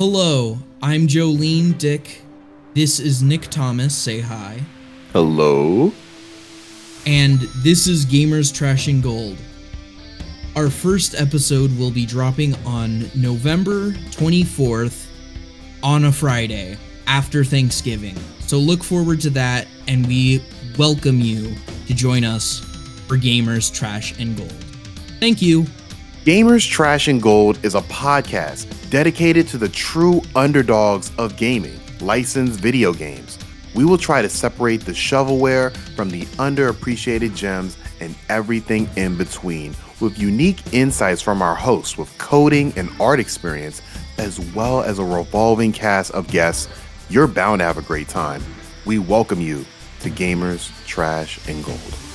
Hello, I'm Jolene Dick. This is Nick Thomas. Say hi. Hello. And this is Gamers Trash and Gold. Our first episode will be dropping on November 24th on a Friday after Thanksgiving. So look forward to that, and we welcome you to join us for Gamers Trash and Gold. Thank you. Gamers Trash and Gold is a podcast dedicated to the true underdogs of gaming, licensed video games. We will try to separate the shovelware from the underappreciated gems and everything in between with unique insights from our hosts with coding and art experience, as well as a revolving cast of guests. You're bound to have a great time. We welcome you to Gamers Trash and Gold.